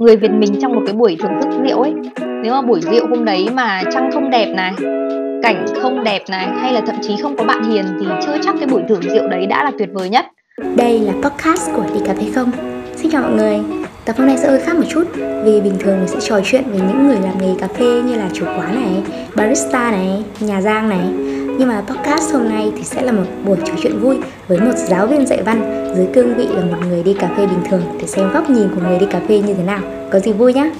người Việt mình trong một cái buổi thưởng thức rượu ấy. Nếu mà buổi rượu hôm đấy mà trăng không đẹp này, cảnh không đẹp này, hay là thậm chí không có bạn hiền thì chưa chắc cái buổi thưởng rượu đấy đã là tuyệt vời nhất. Đây là podcast của đi cà phê không. Xin chào mọi người. Tập hôm nay sẽ hơi khác một chút, vì bình thường mình sẽ trò chuyện với những người làm nghề cà phê như là chủ quán này, barista này, nhà giang này nhưng mà podcast hôm nay thì sẽ là một buổi trò chuyện vui với một giáo viên dạy văn dưới cương vị là một người đi cà phê bình thường để xem góc nhìn của người đi cà phê như thế nào. Có gì vui nhá.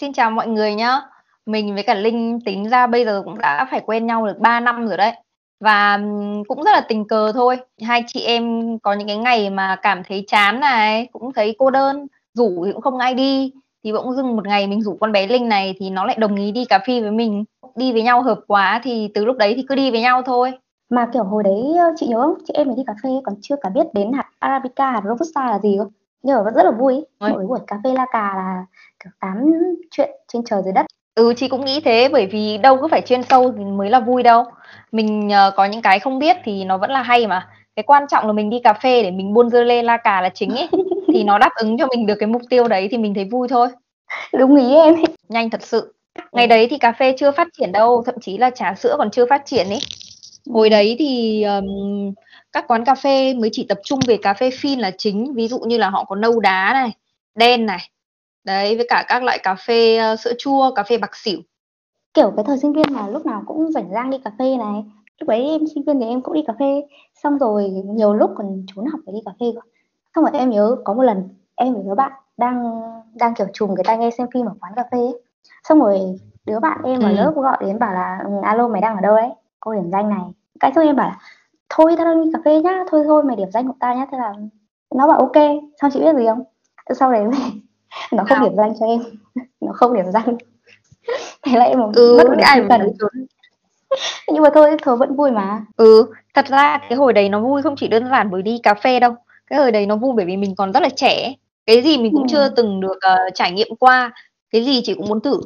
Xin chào mọi người nhá. Mình với cả Linh tính ra bây giờ cũng đã phải quen nhau được 3 năm rồi đấy. Và cũng rất là tình cờ thôi. Hai chị em có những cái ngày mà cảm thấy chán này, cũng thấy cô đơn, rủ thì cũng không ai đi thì bỗng dưng một ngày mình rủ con bé Linh này thì nó lại đồng ý đi cà phê với mình. Đi với nhau hợp quá thì từ lúc đấy thì cứ đi với nhau thôi. Mà kiểu hồi đấy chị nhớ không? Chị em mới đi cà phê còn chưa cả biết đến hạt arabica hạt robusta là gì không nhưng mà vẫn rất là vui. Mỗi buổi cà phê la cà là kiểu tám chuyện trên trời dưới đất. Ừ chị cũng nghĩ thế bởi vì đâu cứ phải chuyên sâu thì mới là vui đâu. Mình uh, có những cái không biết thì nó vẫn là hay mà. Cái quan trọng là mình đi cà phê để mình buôn dưa lê la cà là chính ấy thì nó đáp ứng cho mình được cái mục tiêu đấy thì mình thấy vui thôi. Đúng ý em. Nhanh thật sự. Ngày đấy thì cà phê chưa phát triển đâu thậm chí là trà sữa còn chưa phát triển ấy hồi đấy thì um, các quán cà phê mới chỉ tập trung về cà phê phin là chính. Ví dụ như là họ có nâu đá này đen này. Đấy với cả các loại cà phê uh, sữa chua cà phê bạc xỉu. Kiểu cái thời sinh viên mà lúc nào cũng rảnh rang đi cà phê này. Lúc đấy em sinh viên thì em cũng đi cà phê. Xong rồi nhiều lúc còn trốn học để đi cà phê cơ xong rồi em nhớ có một lần em với đứa bạn đang đang kiểu trùng cái tai nghe xem phim ở quán cà phê ấy. xong rồi đứa bạn em ở ừ. lớp gọi đến bảo là ừ, alo mày đang ở đâu đấy? Cô điểm danh này. Cái xong em bảo là thôi tao đang đi cà phê nhá thôi thôi mày điểm danh của tao nhá. Thế là nó bảo ok xong chị biết gì không? Sau đấy nó không điểm danh cho em. Nó không điểm danh. Thế là em ừ, mất ai cần nhưng mà thôi thôi vẫn vui mà. Ừ thật ra cái hồi đấy nó vui không chỉ đơn giản bởi đi cà phê đâu cái hồi đấy nó vui bởi vì mình còn rất là trẻ. Cái gì mình cũng ừ. chưa từng được uh, trải nghiệm qua. Cái gì chị cũng muốn thử.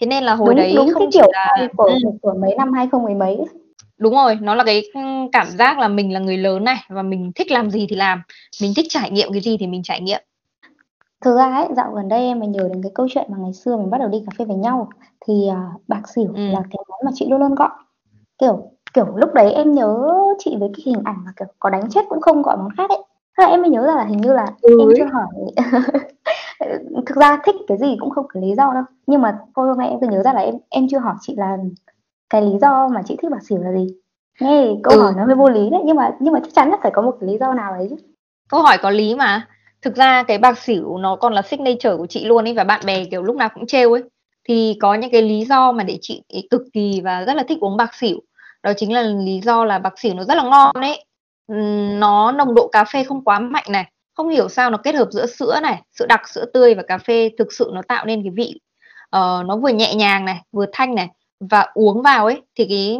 Thế nên là hồi đúng, đấy đúng không cái kiểu là của, ừ. của mấy năm 2010 mấy đúng rồi nó là cái cảm giác là mình là người lớn này và mình thích làm gì thì làm. Mình thích trải nghiệm cái gì thì mình trải nghiệm. Thực ra ấy dạo gần đây em mới nhớ đến cái câu chuyện mà ngày xưa mình bắt đầu đi cà phê với nhau. Thì uh, bạc xỉu ừ. là cái món mà chị luôn luôn gọi. Kiểu kiểu lúc đấy em nhớ chị với cái hình ảnh mà kiểu có đánh chết cũng không gọi món khác ấy thế là em mới nhớ ra là hình như là ừ. em chưa hỏi. Thực ra thích cái gì cũng không có lý do đâu. Nhưng mà thôi hôm nay em cứ nhớ ra là em em chưa hỏi chị là cái lý do mà chị thích bạc xỉu là gì. Nghe câu ừ. hỏi nó hơi vô lý đấy nhưng mà nhưng mà chắc chắn là phải có một cái lý do nào đấy chứ. Câu hỏi có lý mà. Thực ra cái bạc xỉu nó còn là signature của chị luôn ấy và bạn bè kiểu lúc nào cũng trêu ấy. Thì có những cái lý do mà để chị cực kỳ và rất là thích uống bạc xỉu đó chính là lý do là bạc xỉu nó rất là ngon ấy nó nồng độ cà phê không quá mạnh này. Không hiểu sao nó kết hợp giữa sữa này sữa đặc sữa tươi và cà phê thực sự nó tạo nên cái vị uh, nó vừa nhẹ nhàng này vừa thanh này và uống vào ấy thì cái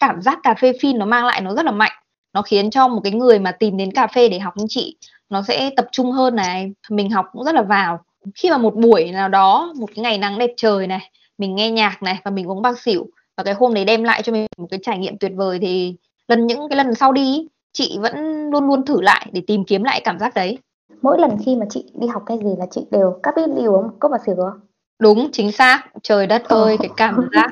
cảm giác cà phê phin nó mang lại nó rất là mạnh. Nó khiến cho một cái người mà tìm đến cà phê để học như chị nó sẽ tập trung hơn này mình học cũng rất là vào. Khi mà một buổi nào đó một cái ngày nắng đẹp trời này mình nghe nhạc này và mình uống bạc xỉu và cái hôm đấy đem lại cho mình một cái trải nghiệm tuyệt vời thì lần những cái lần sau đi chị vẫn luôn luôn thử lại để tìm kiếm lại cảm giác đấy. Mỗi lần khi mà chị đi học cái gì là chị đều cắp biết đi uống cốc bạc xỉu không? Đúng chính xác. Trời đất ơi cái cảm giác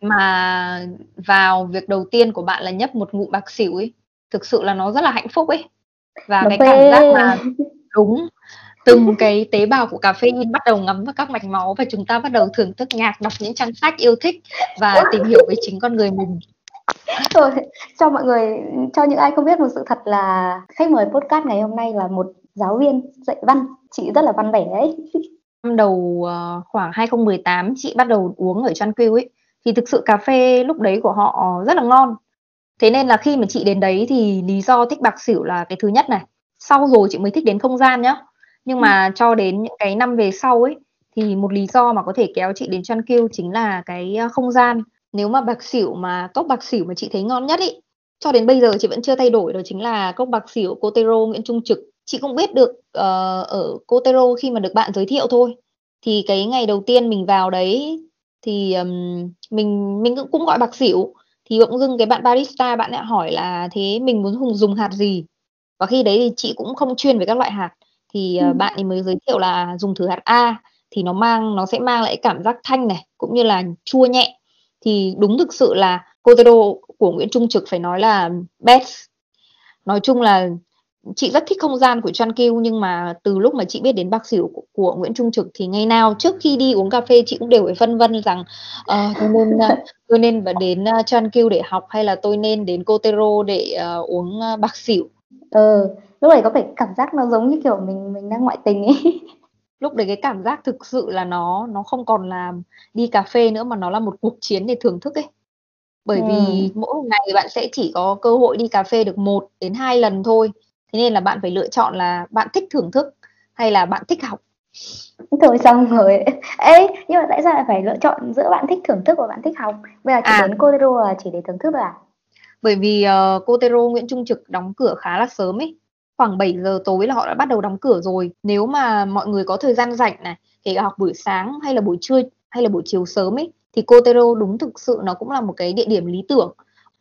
mà vào việc đầu tiên của bạn là nhấp một ngụm bạc xỉu ấy thực sự là nó rất là hạnh phúc ấy. Và nó cái phê. cảm giác mà đúng từng cái tế bào của cà phê bắt đầu ngấm vào các mạch máu và chúng ta bắt đầu thưởng thức nhạc đọc những trang sách yêu thích và tìm hiểu về chính con người mình rồi cho mọi người cho những ai không biết một sự thật là khách mời podcast ngày hôm nay là một giáo viên dạy văn. Chị rất là văn vẻ đấy. Năm đầu uh, khoảng 2018 chị bắt đầu uống ở Tranquil ấy thì thực sự cà phê lúc đấy của họ rất là ngon. Thế nên là khi mà chị đến đấy thì lý do thích bạc xỉu là cái thứ nhất này sau rồi chị mới thích đến không gian nhá. Nhưng mà ừ. cho đến những cái năm về sau ấy thì một lý do mà có thể kéo chị đến Tranquil chính là cái ờ, không gian nếu mà bạc xỉu mà cốc bạc xỉu mà chị thấy ngon nhất ý cho đến bây giờ chị vẫn chưa thay đổi đó chính là cốc bạc xỉu Cotero Nguyễn Trung Trực. Chị cũng biết được uh, ở Cotero khi mà được bạn giới thiệu thôi. Thì cái ngày đầu tiên mình vào đấy thì um, mình mình cũng, cũng gọi bạc xỉu. Thì bỗng dưng cái bạn barista bạn lại hỏi là thế mình muốn dùng dùng hạt gì? Và khi đấy thì chị cũng không chuyên về các loại hạt. Thì uh, bạn ấy mới giới thiệu là dùng thử hạt A thì nó mang nó sẽ mang lại cảm giác thanh này cũng như là chua nhẹ thì đúng thực sự là Cotero của Nguyễn Trung Trực phải nói là best nói chung là chị rất thích không gian của Tranquil nhưng mà từ lúc mà chị biết đến bạc xỉu của, của Nguyễn Trung Trực thì ngày nào trước khi đi uống cà phê chị cũng đều phải phân vân rằng uh, tôi nên ờ, tôi nên đến ờ, Chan Tranquil để học hay là tôi nên đến Cotero để uh, uống bác bạc xỉu. Ừ, lúc này có phải cảm giác nó giống như kiểu mình mình đang ngoại tình ấy lúc đấy cái cảm giác thực sự là nó nó không còn là đi cà phê nữa mà nó là một cuộc chiến để thưởng thức ấy. Bởi ừ. vì mỗi ngày bạn sẽ chỉ có cơ hội đi cà phê được một đến hai lần thôi. Thế nên là bạn phải lựa chọn là bạn thích thưởng thức hay là bạn thích học. Thôi xong rồi. Ấy nhưng mà tại sao lại phải lựa chọn giữa bạn thích thưởng thức và bạn thích học? Bây giờ chỉ à. đến Cotero là chỉ để thưởng thức à? Bởi vì uh, Cotero Nguyễn Trung Trực đóng cửa khá là sớm ấy khoảng 7 giờ tối là họ đã bắt đầu đóng cửa rồi. Nếu mà mọi người có thời gian rảnh này kể cả học buổi sáng hay là buổi trưa hay là buổi chiều sớm ấy thì Cotero đúng thực sự nó cũng là một cái địa điểm lý tưởng.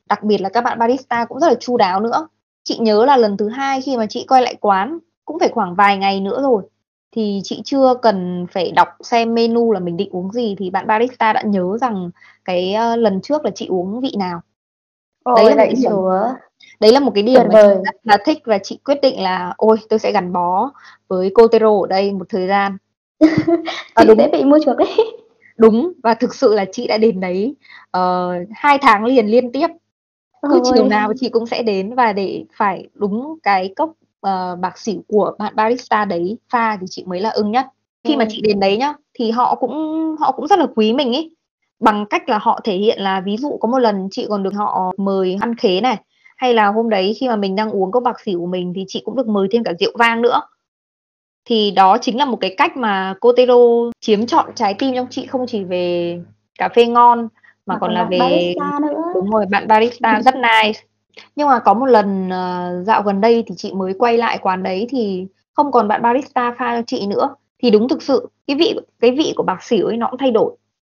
Đặc biệt là các bạn barista cũng rất là chu đáo nữa. Chị nhớ là lần thứ hai khi mà chị quay lại quán cũng phải khoảng vài ngày nữa rồi thì chị chưa cần phải đọc xem menu là mình định uống gì thì bạn barista đã nhớ rằng cái uh, lần trước là chị uống vị nào. Ôi, đấy là điểm, đấy là một cái điểm mà chị rất là thích và chị quyết định là ôi tôi sẽ gắn bó với Cotero ở đây một thời gian. Và đúng. sẽ bị mua chuộc đấy. Đúng và thực sự là chị đã đến đấy uh, hai tháng liền liên tiếp. Cứ chiều nào chị cũng sẽ đến và để phải đúng cái cốc uh, bạc xỉu của bạn barista đấy pha thì chị mới là ưng nhất. Khi mà chị đến đấy nhá thì họ cũng họ cũng rất là quý mình ấy bằng cách là họ thể hiện là ví dụ có một lần chị còn được họ mời ăn khế này hay là hôm đấy khi mà mình đang uống cốc bạc xỉu của mình thì chị cũng được mời thêm cả rượu vang nữa. Thì đó chính là một cái cách mà Cotero chiếm trọn trái tim trong chị không chỉ về cà phê ngon mà, mà còn là về đúng rồi bạn barista rất nice. Nhưng mà có một lần uh, dạo gần đây thì chị mới quay lại quán đấy thì không còn bạn barista pha cho chị nữa. Thì đúng thực sự cái vị cái vị của bạc xỉu ấy nó cũng thay đổi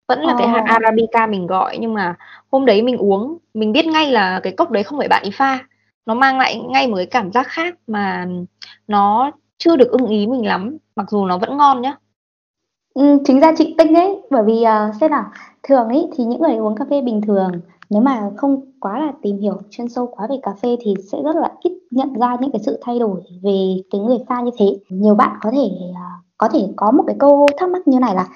vẫn là cái hạt arabica mình gọi nhưng mà hôm đấy mình uống mình biết ngay là cái cốc đấy không phải bạn ý pha. Nó mang lại ngay một cái cảm giác khác mà nó chưa được ưng ý mình lắm mặc dù nó vẫn ngon nhá. Ừ, chính ra chị tinh ấy bởi vì uh, xem nào thường ấy thì những người uống cà phê bình thường nếu mà không quá là tìm hiểu chuyên sâu quá về cà phê thì sẽ rất là ít nhận ra những cái sự thay đổi về cái người pha như thế. Nhiều bạn có thể uh, có thể có một cái câu thắc mắc như này là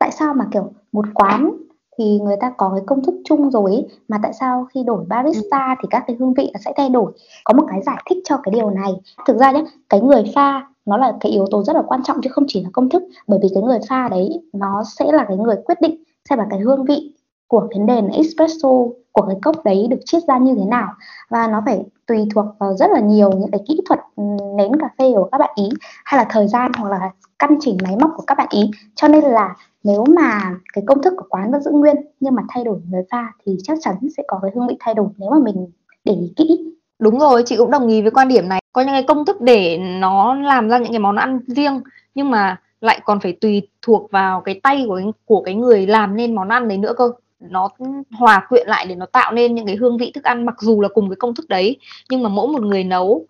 tại sao mà kiểu một quán thì người ta có cái công thức chung rồi ấy, mà tại sao khi đổi barista thì các cái hương vị nó sẽ thay đổi? Có một cái giải thích cho cái điều này. Thực ra nhé cái người pha nó là cái yếu tố rất là quan trọng chứ không chỉ là công thức bởi vì cái người pha đấy nó sẽ là cái người quyết định xem là cái hương vị của cái nền espresso của cái cốc đấy được chiết ra như thế nào. Và nó phải tùy thuộc vào rất là nhiều những cái kỹ thuật ừ, nén cà phê của các bạn ý, hay là thời gian hoặc là căn chỉnh máy móc của các bạn ý. Cho nên là nếu mà cái công thức của quán vẫn giữ nguyên nhưng mà thay đổi người pha thì chắc chắn sẽ có cái hương vị thay đổi nếu mà mình để ý kỹ. Đúng rồi, chị cũng đồng ý với quan điểm này. Có những cái công thức để nó làm ra những cái món ăn riêng nhưng mà lại còn phải tùy thuộc vào cái tay của của cái người làm nên món ăn đấy nữa cơ nó hòa quyện lại để nó tạo nên những cái hương vị thức ăn mặc dù là cùng cái công thức đấy nhưng mà mỗi một người nấu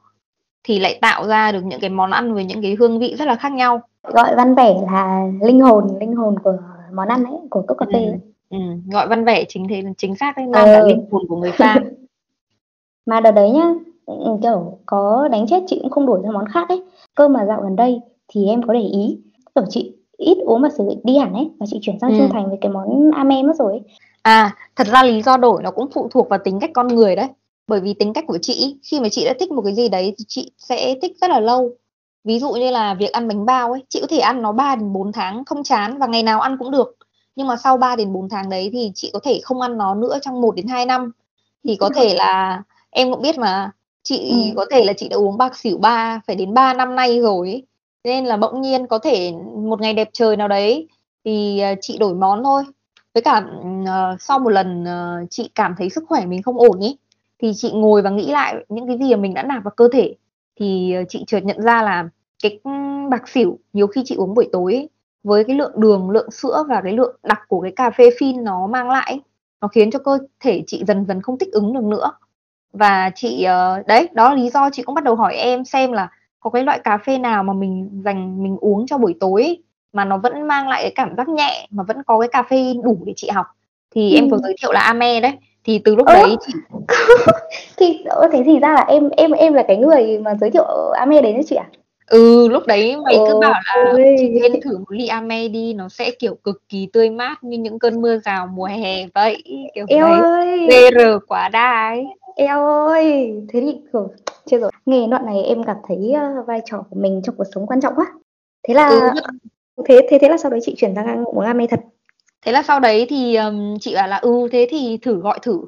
thì lại tạo ra được những cái món ăn với những cái hương vị rất là khác nhau gọi văn vẻ là linh hồn linh hồn của món ăn ấy của cốc cà phê ừ, ừ. gọi văn vẻ chính thế chính xác đấy mang ừ. cả linh hồn của người pha mà đợt đấy nhá ừ, kiểu có đánh chết chị cũng không đổi ra món khác ấy cơ mà dạo gần đây thì em có để ý kiểu chị ít uống mà sử dụng đi hẳn ấy và chị chuyển sang ừ. trung thành với cái món ame mất rồi ấy. à thật ra lý do đổi nó cũng phụ thuộc vào tính cách con người đấy bởi vì tính cách của chị khi mà chị đã thích một cái gì đấy thì chị sẽ thích rất là lâu ví dụ như là việc ăn bánh bao ấy chị có thể ăn nó 3 đến 4 tháng không chán và ngày nào ăn cũng được nhưng mà sau 3 đến 4 tháng đấy thì chị có thể không ăn nó nữa trong 1 đến 2 năm thì có thể là em cũng biết mà chị ừ. có thể là chị đã uống bạc xỉu ba phải đến 3 năm nay rồi ấy nên là bỗng nhiên có thể một ngày đẹp trời nào đấy thì ờ, chị đổi món thôi. Với cả uh, sau một lần uh, chị cảm thấy sức khỏe mình không ổn ý thì chị ngồi và nghĩ lại những cái gì mà mình đã nạp vào cơ thể thì uh, chị chợt nhận ra là cái bạc xỉu nhiều khi chị uống buổi tối ý, với cái lượng đường lượng sữa và cái lượng đặc của cái cà phê phin nó mang lại nó khiến cho cơ thể chị dần dần không thích ứng được nữa. Và chị uh, đấy đó là lý do chị cũng bắt đầu hỏi em xem là có cái loại cà phê nào mà mình dành mình uống cho buổi tối mà nó vẫn mang lại cái cảm giác nhẹ mà vẫn có cái cà phê đủ để chị học thì ừ. em có giới thiệu là Ame đấy thì từ lúc ừ. đấy chị thì thế thì ra là em em em là cái người mà giới thiệu Ame đấy đấy chị ạ à? Ừ, lúc đấy mày cứ bảo là chị nên thử một ly ame đi, nó sẽ, kiểu, cực kỳ tươi mát như những cơn mưa rào mùa hè vậy, kiểu Eo đấy. ơi! VR quá đài. Eo ơi! Thế thì, kiểu, chưa rồi, nghe đoạn này em cảm thấy, ơ, vai trò của mình trong cuộc sống quan trọng quá. Thế là ừ. thế thế thế là sau đấy chị chuyển sang uống ame thật? Thế là sau đấy thì, ờm, chị bảo là "Ừ, thế thì thử gọi thử."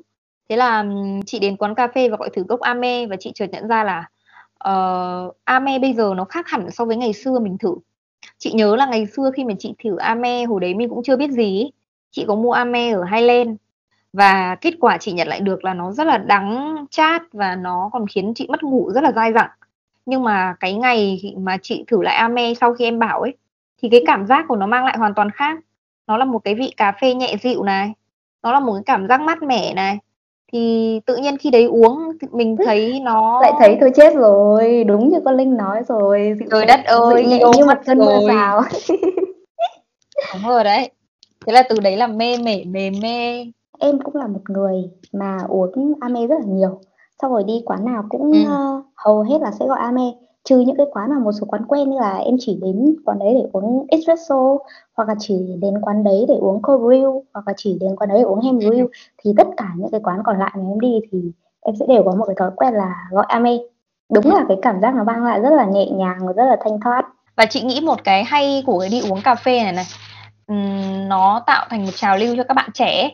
Thế là, chị đến quán cà phê và gọi thử cốc ame và chị chợt nhận ra là Ờ, Ame bây giờ nó khác hẳn so với ngày xưa mình thử. Chị nhớ là ngày xưa khi mà chị thử Ame hồi đấy mình cũng chưa biết gì Chị có mua Ame ở Highland và kết quả chị nhận lại được là nó rất là đắng chát và nó còn khiến chị mất ngủ rất là dai dẳng. Nhưng mà cái ngày mà chị thử lại Ame sau khi em bảo ấy thì cái cảm giác của nó mang lại hoàn toàn khác. Nó là một cái vị cà phê nhẹ dịu này, nó là một cái cảm giác mát mẻ này, thì tự nhiên khi đấy uống mình thấy nó lại thấy tôi chết rồi. Đúng như con linh nói rồi trời đất ơi nhẹ như mặt cơn mưa rào. Đúng rồi đấy. Thế là từ đấy là mê mể mềm mê em cũng là một người mà uống ame rất là nhiều. Xong rồi đi quán nào cũng ừ. uh, hầu hết là sẽ gọi ame trừ những cái quán mà một số quán quen như là em chỉ đến quán đấy để uống espresso hoặc là chỉ đến quán đấy để uống cold brew hoặc là chỉ đến quán đấy để uống ham brew thì tất cả những cái quán còn lại mà em đi thì em sẽ đều có một cái thói quen là gọi ame đúng là cái cảm giác nó mang lại rất là nhẹ nhàng và rất là thanh thoát. Và chị nghĩ một cái hay của cái đi uống cà phê này này nó tạo thành một trào lưu cho các bạn trẻ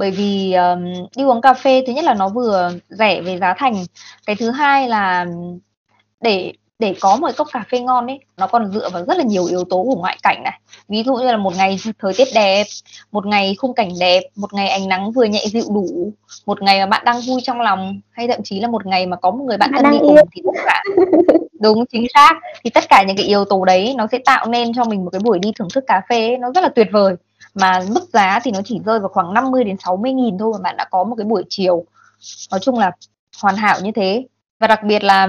bởi vì um, đi uống cà phê thứ nhất là nó vừa rẻ về giá thành. Cái thứ hai là để để có một cốc cà phê ngon ấy nó còn dựa vào rất là nhiều yếu tố của ngoại cảnh này. Ví dụ như là một ngày thời tiết đẹp một ngày khung cảnh đẹp một ngày ánh nắng vừa nhẹ dịu đủ một ngày mà bạn đang vui trong lòng hay thậm chí là một ngày mà có một người bạn thân đi cùng thì tất cả đúng chính xác. Thì tất cả những cái yếu tố đấy nó sẽ tạo nên cho mình một cái buổi đi thưởng thức cà phê ấy, nó rất là tuyệt vời mà mức giá thì nó chỉ rơi vào khoảng 50 đến 60 nghìn thôi mà bạn đã có một cái buổi chiều nói chung là hoàn hảo như thế và đặc biệt là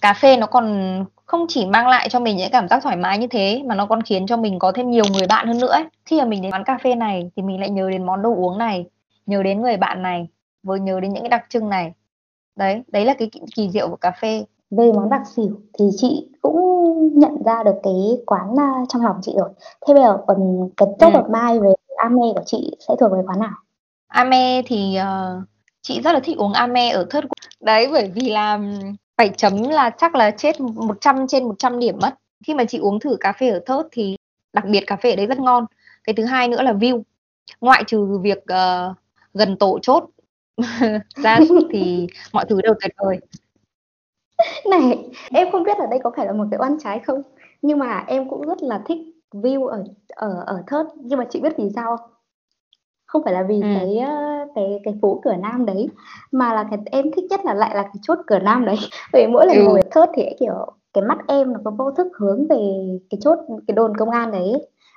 cà phê nó còn không chỉ mang lại cho mình những cảm giác thoải mái như thế mà nó còn khiến cho mình có thêm nhiều người bạn hơn nữa ấy. Khi mà mình đến quán cà phê này thì mình lại nhớ đến món đồ uống này, nhớ đến người bạn này, vừa nhớ đến những cái đặc trưng này. Đấy, đấy là cái kỳ diệu của cà phê. Về món đặc xỉu thì chị cũng nhận ra được cái quán uh, trong lòng chị rồi. Thế bây giờ còn cái top ừ. of mind về Ame của chị sẽ thuộc về quán nào? Ame thì uh, chị rất là thích uống ame ở thớt đấy bởi vì là phải chấm là chắc là chết 100 trên 100 điểm mất khi mà chị uống thử cà phê ở thớt thì đặc biệt cà phê ở đấy rất ngon cái thứ hai nữa là view ngoại trừ việc uh, gần tổ chốt ra thì mọi thứ đều tuyệt vời này em không biết ở đây có phải là một cái oan trái không nhưng mà em cũng rất là thích view ở ở ở thớt. Nhưng mà chị biết vì sao không? Không phải là vì ừ. cái cái cái phố cửa nam đấy mà là cái em thích nhất là lại là cái chốt cửa nam đấy. Vì mỗi lần ừ. ngồi thớt thì kiểu cái mắt em nó có vô thức hướng về cái chốt cái đồn công an đấy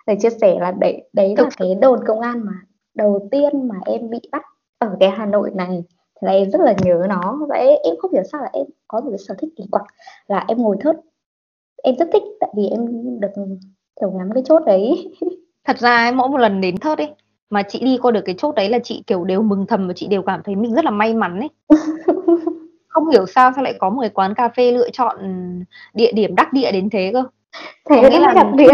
để chia sẻ là đấy đấy là cái đồn công an mà đầu tiên mà em bị bắt ở cái Hà Nội này thì là em rất là nhớ nó và em, em không hiểu sao là em có một cái sở thích kỳ quặc là em ngồi thớt em rất thích tại vì em được kiểu ngắm cái chốt đấy thật ra mỗi một lần đến thớt ấy mà chị đi qua được cái chốt đấy là chị, kiểu, đều mừng thầm và chị đều cảm thấy mình rất là may mắn ấy. Không hiểu sao sao lại có một cái quán cà phê lựa chọn địa điểm đắc địa đến thế cơ. Thế Có nghĩa là đặc biệt.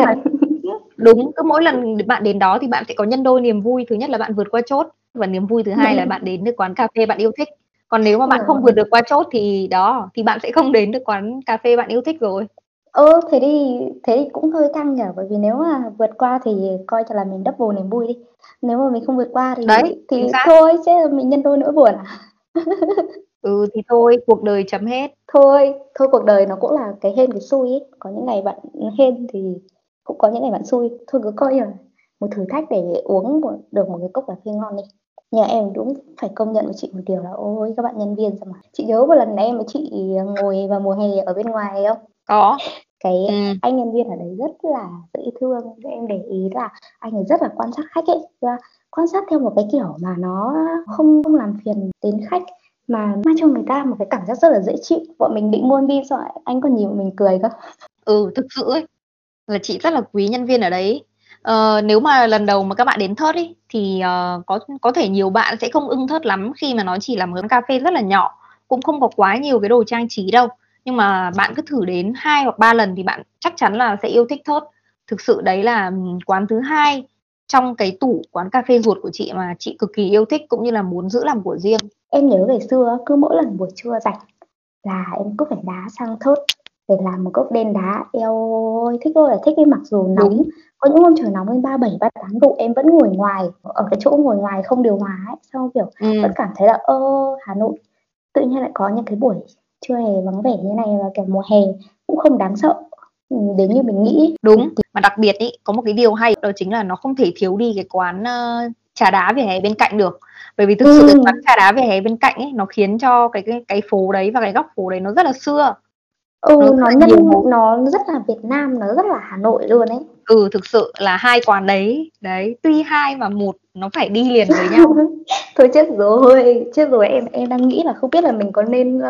đúng, cứ mỗi lần bạn đến đó thì bạn sẽ có nhân đôi niềm vui. Thứ nhất là bạn vượt qua chốt và niềm vui thứ hai là bạn đến được quán cà phê bạn yêu thích. Còn nếu mà bạn không vượt được qua chốt thì đó, thì bạn sẽ không đến được quán cà phê bạn yêu thích rồi. Ơ, thế thì thế thì cũng hơi căng nhỉ, bởi vì nếu mà vượt qua thì coi cho là mình double niềm vui đi. Nếu mà mình không vượt qua thì Đấy, thì thôi chứ mình nhân đôi nỗi buồn à. Ừ, thì thôi, cuộc đời chấm hết. Thôi, thôi cuộc đời nó cũng là cái hên cái xui ấy, có những ngày bạn hên thì cũng có những ngày bạn xui, thôi cứ coi là một thử thách để uống một được một cái cốc cà phê ngon đi. Nhưng mà em đúng phải công nhận với chị một điều là ôi các bạn nhân viên sao mà chị nhớ một lần em với chị ngồi vào mùa hè ở bên ngoài không? Có. Cái Ừm. anh nhân viên ở đấy rất là dễ thương, em để ý là anh ấy rất là quan sát khách ấy, quan sát theo một cái kiểu mà nó không không làm phiền đến khách, mà mang cho người ta một cái cảm giác rất là dễ chịu bọn mình định mua pin xong anh còn nhìn bọn mình cười cơ ừ thực sự ấy là chị rất là quý nhân viên ở đấy ờ, nếu mà lần đầu mà các bạn đến thớt ý, thì uh, có có thể nhiều bạn sẽ không ưng thớt lắm khi mà nó chỉ là một quán cà phê rất là nhỏ cũng không có quá nhiều cái đồ trang trí đâu. Nhưng mà bạn cứ thử đến hai hoặc ba lần thì bạn chắc chắn là sẽ yêu thích thớt. Thực sự đấy là ừ, quán thứ hai trong cái tủ quán cà phê ruột của chị mà chị cực kỳ yêu thích cũng như là muốn giữ làm của riêng. Em nhớ ngày xưa cứ mỗi lần buổi trưa rảnh là em cứ phải đá sang thớt để làm một cốc đen đá. Eo ơi thích ơi là thích cái mặc dù nóng. Có những hôm trời nóng lên ba bảy ba tám độ em vẫn ngồi ngoài ở cái chỗ ngồi ngoài không điều hòa ấy sau kiểu ừ. vẫn cảm thấy là ơ Hà Nội. Tự nhiên lại có những cái buổi trưa hè vắng vẻ như này và kiểu mùa hè cũng không đáng sợ. Ừ, đến như mình nghĩ. Đúng. Mà đặc biệt ý có một cái điều hay đó chính là nó không thể thiếu đi cái quán uh, trà đá vỉa hè bên cạnh được. Bởi vì thực sự ừ. quán trà đá vỉa hè bên cạnh ấy nó khiến cho cái cái cái phố đấy và cái góc phố đấy nó rất là xưa ừ nó, nó nhân nó rất là Việt Nam nó rất là Hà Nội luôn ấy. Ừ thực sự là hai quán đấy đấy tuy hai mà một nó phải đi liền với nhau. Thôi chết rồi chết rồi. Em em đang nghĩ là không biết là mình có nên uh,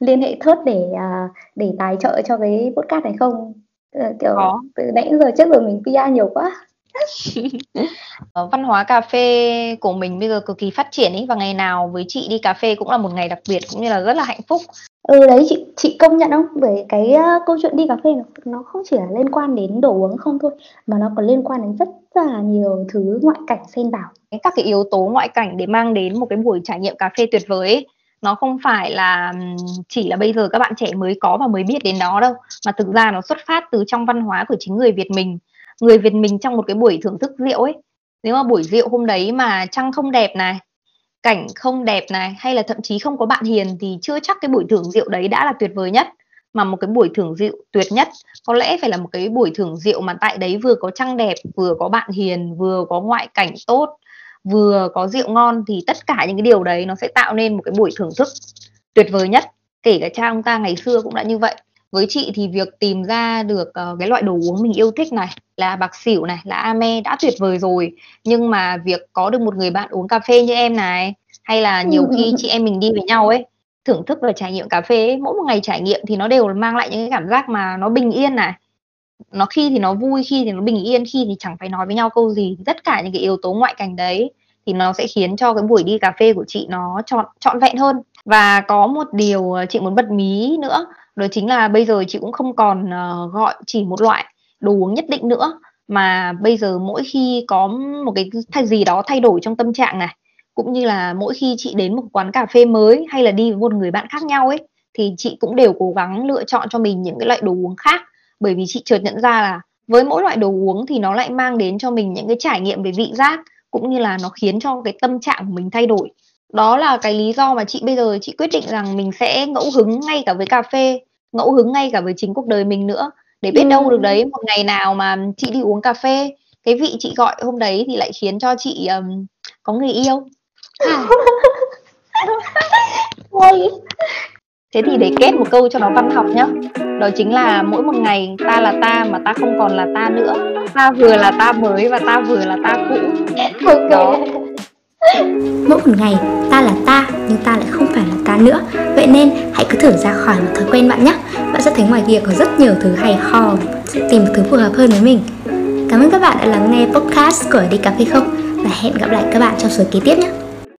liên hệ thớt để uh, để tài trợ cho cái podcast này không? Uh, kiểu có. từ nãy giờ chết rồi mình PR nhiều quá văn hóa cà phê của mình bây giờ cực kỳ phát triển ấy và ngày nào với chị đi cà phê cũng là một ngày đặc biệt cũng như là rất là hạnh phúc. Ừ đấy chị chị công nhận không? Bởi cái uh, câu chuyện đi cà phê nó, nó không chỉ là liên quan đến đồ uống không thôi mà nó còn liên quan đến rất là nhiều thứ ngoại cảnh xen vào. Các cái yếu tố ngoại cảnh để mang đến một cái buổi trải nghiệm cà phê tuyệt vời ấy nó không phải là chỉ là bây giờ các bạn trẻ mới có và mới biết đến nó đâu mà thực ra nó xuất phát từ trong văn hóa của chính người Việt mình người Việt mình trong một cái buổi thưởng thức rượu ấy. Nếu mà buổi rượu hôm đấy mà trăng không đẹp này, cảnh không đẹp này, hay là thậm chí không có bạn hiền thì chưa chắc cái buổi thưởng rượu đấy đã là tuyệt vời nhất. Mà một cái buổi thưởng rượu tuyệt nhất, có lẽ phải là một cái buổi thưởng rượu mà tại đấy vừa có trăng đẹp, vừa có bạn hiền, vừa có ngoại cảnh tốt, vừa có rượu ngon thì tất cả những cái điều đấy nó sẽ tạo nên một cái buổi thưởng thức tuyệt vời nhất. Kể cả cha ông ta ngày xưa cũng đã như vậy với chị thì việc tìm ra được uh, cái loại đồ uống mình yêu thích này là bạc xỉu này là ame đã tuyệt vời rồi. Nhưng mà việc có được một người bạn uống cà phê như em này hay là nhiều khi chị em mình đi với nhau ấy thưởng thức và trải nghiệm cà phê ấy, mỗi một ngày trải nghiệm thì nó đều mang lại những cái cảm giác mà nó bình yên này. Nó khi thì nó vui khi thì nó bình yên khi thì chẳng phải nói với nhau câu gì. Tất cả những cái yếu tố ngoại cảnh đấy thì nó sẽ khiến cho cái buổi đi cà phê của chị nó trọn trọn vẹn hơn và có một điều ờ, chị muốn bật mí nữa đó chính là bây giờ chị cũng không còn uh, gọi chỉ một loại đồ uống nhất định nữa mà bây giờ mỗi khi có một cái thay gì đó thay đổi trong tâm trạng này cũng như là mỗi khi chị đến một quán cà phê mới hay là đi với một người bạn khác nhau ấy thì chị cũng đều cố gắng lựa chọn cho mình những cái loại đồ uống khác. Bởi vì chị chợt nhận ra là với mỗi loại đồ uống thì nó lại mang đến cho mình những cái trải nghiệm về vị giác cũng như là nó khiến cho cái tâm trạng của mình thay đổi đó là cái lý do mà chị bây giờ chị quyết định rằng mình sẽ ngẫu hứng ngay cả với cà phê ngẫu hứng ngay cả với chính cuộc đời mình nữa. Để biết đâu được đấy một ngày nào mà chị đi uống cà phê cái vị chị gọi hôm đấy thì lại khiến cho chị um, có người yêu. Thế thì để kết một câu cho nó văn học nhá. Đó chính là mỗi một ngày ta là ta mà ta không còn là ta nữa. Ta vừa là ta mới và ta vừa là ta cũ. Đó Mỗi một ngày, ta là ta, nhưng ta lại không phải là ta nữa. Vậy nên, hãy cứ thử ra khỏi một thói quen bạn nhé. Bạn sẽ thấy ngoài kia có rất nhiều thứ hay ho, Sẽ tìm một thứ phù hợp hơn với mình. Cảm ơn các bạn đã lắng nghe podcast của Đi Cà Phê Không, Và hẹn gặp lại các bạn trong số kế tiếp nhé.